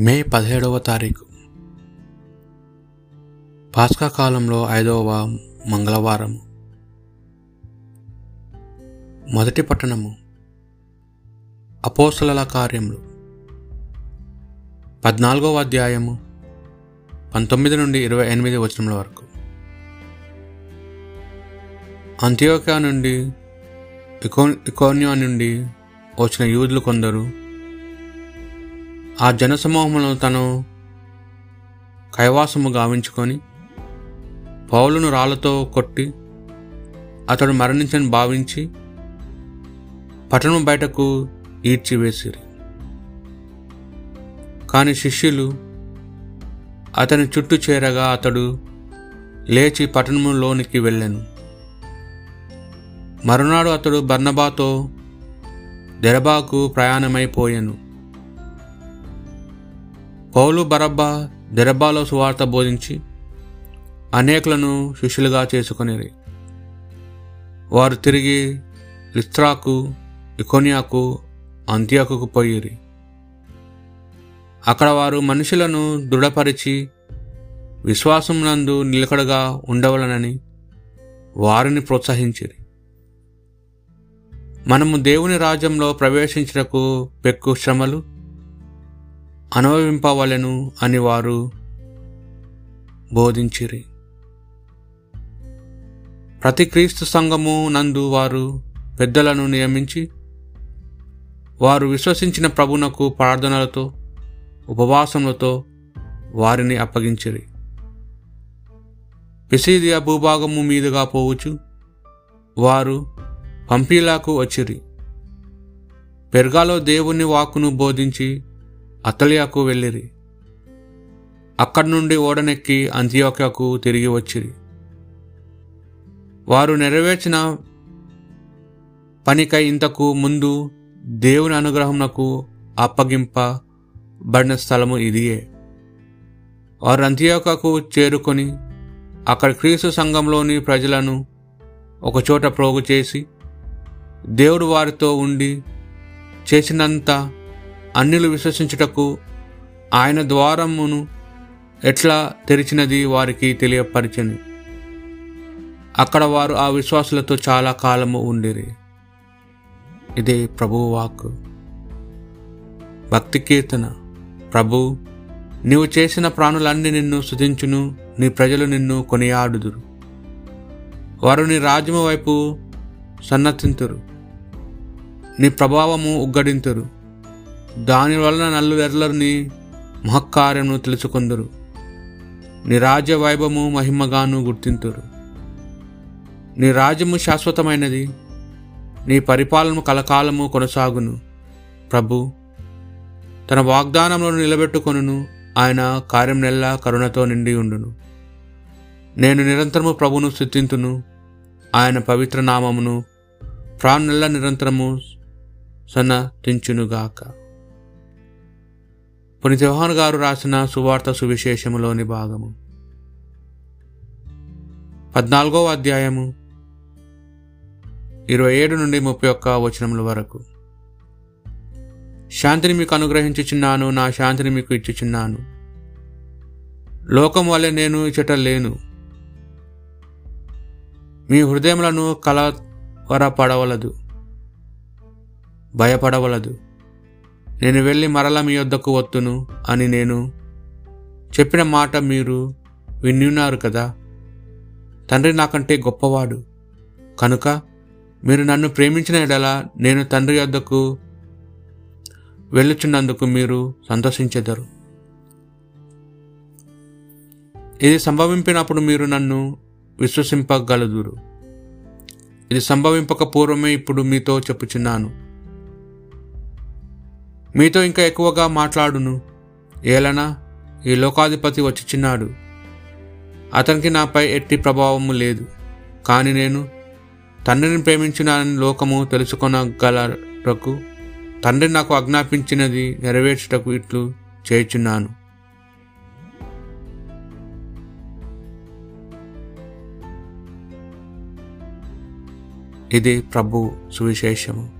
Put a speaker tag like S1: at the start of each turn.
S1: మే పదిహేడవ తారీఖు. పాస్కా కాలంలో ఐదవ మంగళవారం. మొదటి పట్టణము. అపోసలల కార్యములు. పద్నాలుగవ అధ్యాయము పంతొమ్మిది నుండి ఇరవై ఎనిమిది వచనముల వరకు. అంత్యోకా నుండి ఇకో ఇకోన్యా నుండి వచ్చిన యూదులు కొందరు ఆ జనసమూహములను తను కైవాసము గావించుకొని పౌలును రాళ్ళతో కొట్టి అతడు మరణించని భావించి పట్టణం బయటకు ఈడ్చివేసిరి. కానీ శిష్యులు అతని చుట్టూ చేరగా అతడు లేచి పట్టణంలోనికి వెళ్ళాను. మరునాడు అతడు బర్నబాతో దెరబాకు ప్రయాణమైపోయాను. పౌలు బరబ్బా దెరబ్బాలో సువార్త బోధించి అనేకులను శిష్యులుగా చేసుకునేది వారు తిరిగి లిస్త్రాకు ఇకోనియాకు అంత్యాకు పోయిరి. అక్కడ వారు మనుషులను దృఢపరిచి విశ్వాసం నందు నిలకడగా ఉండవలనని వారిని ప్రోత్సహించిరి. మనము దేవుని రాజ్యంలో ప్రవేశించటకు పెక్కు శ్రమలు అనుభవింపవలెను అని వారు బోధించిరి. ప్రతి క్రీస్తు సంఘము నందు వారు పెద్దలను నియమించి వారు విశ్వసించిన ప్రభునకు ప్రార్థనలతో ఉపవాసములతో వారిని అప్పగించిరి. పిసీదియా భూభాగము మీదుగా పోవచ్చు వారు పంపీలాకు వచ్చిరి. పెర్గాలో దేవుని వాక్కును బోధించి అతలియాకు వెళ్ళిరి. అక్కడి నుండి ఓడనెక్కి అంత్యోక్యకు తిరిగి వచ్చిరి. వారు నెరవేర్చిన పనికై ఇంతకు ముందు దేవుని అనుగ్రహమునకు అప్పగింపబడిన స్థలము ఇదియే. వారు అంత్యోకకు చేరుకొని అక్కడ క్రీస్తు సంఘంలోని ప్రజలను ఒకచోట ప్రోగు చేసి దేవుడు వారితో ఉండి చేసినంత అన్యులు విశ్వసించుటకు ఆయన ద్వారమును ఎట్లా తెరిచినది వారికి తెలియపరిచని. అక్కడ వారు ఆ విశ్వాసులతో చాలా కాలము ఉండిరి. ఇదే ప్రభు వాక్ భక్తి కీర్తన. ప్రభు నీవు చేసిన ప్రాణులన్నీ నిన్ను స్థుతించును నీ ప్రజలు నిన్ను కొనియాడుదురు. వారు నీ రాజ్యము వైపు సన్నతింతురు. నీ ప్రభావము ఉగ్గడింతురు. దానివలన వలన నల్లులెర్లని మహక్కార్యము నీ రాజ్య వైభవము మహిమగాను గుర్తింతురు. నీ రాజ్యము శాశ్వతమైనది. నీ పరిపాలన కలకాలము కొనసాగును. ప్రభు తన వాగ్దానంలో నిలబెట్టుకొనును. ఆయన కార్యం నెల్లా కరుణతో నిండి ఉండును. నేను నిరంతరము ప్రభును స్థుతింతును. ఆయన పవిత్ర నామమును ప్రాణెల్ల నిరంతరము సన్నతించునుగాక. పుని యోహాన్ గారు రాసిన సువార్త సువిశేషములోని భాగము. పద్నాలుగో అధ్యాయము ఇరవై ఏడు నుండి ముప్పై ఒక్క వచనముల వరకు. శాంతిని మీకు అనుగ్రహించుచున్నాను నా శాంతిని మీకు ఇచ్చుచున్నాను. లోకం వల్లే నేను ఇచ్చట లేను. మీ హృదయములను కలవరపడవలదు. భయపడవలదు. నేను వెళ్ళి మరల మీ వద్దకు వత్తును అని నేను చెప్పిన మాట మీరు విన్నున్నారు కదా. తండ్రి నాకంటే గొప్పవాడు. కనుక మీరు నన్ను ప్రేమించిన ఎడల నేను తండ్రి వద్దకు వెళ్ళుచున్నందుకు మీరు సంతోషించెదరు. ఇది సంభవింపినప్పుడు మీరు నన్ను విశ్వసింపగలదురు. ఇది సంభవింపక పూర్వమే ఇప్పుడు మీతో చెప్పుచున్నాను. మీతో ఇంకా ఎక్కువగా మాట్లాడును. ఏలనా ఈ లోకాధిపతి వచ్చిచున్నాడు అతనికి నాపై ఎట్టి ప్రభావము లేదు. కానీ నేను తండ్రిని ప్రేమించినానని లోకము తెలుసుకొనగలరకు తండ్రి నాకు ఆజ్ఞాపించినది నెరవేర్చుటకు ఇట్లు చేయుచున్నాను. ఇది ప్రభు సువిశేషము.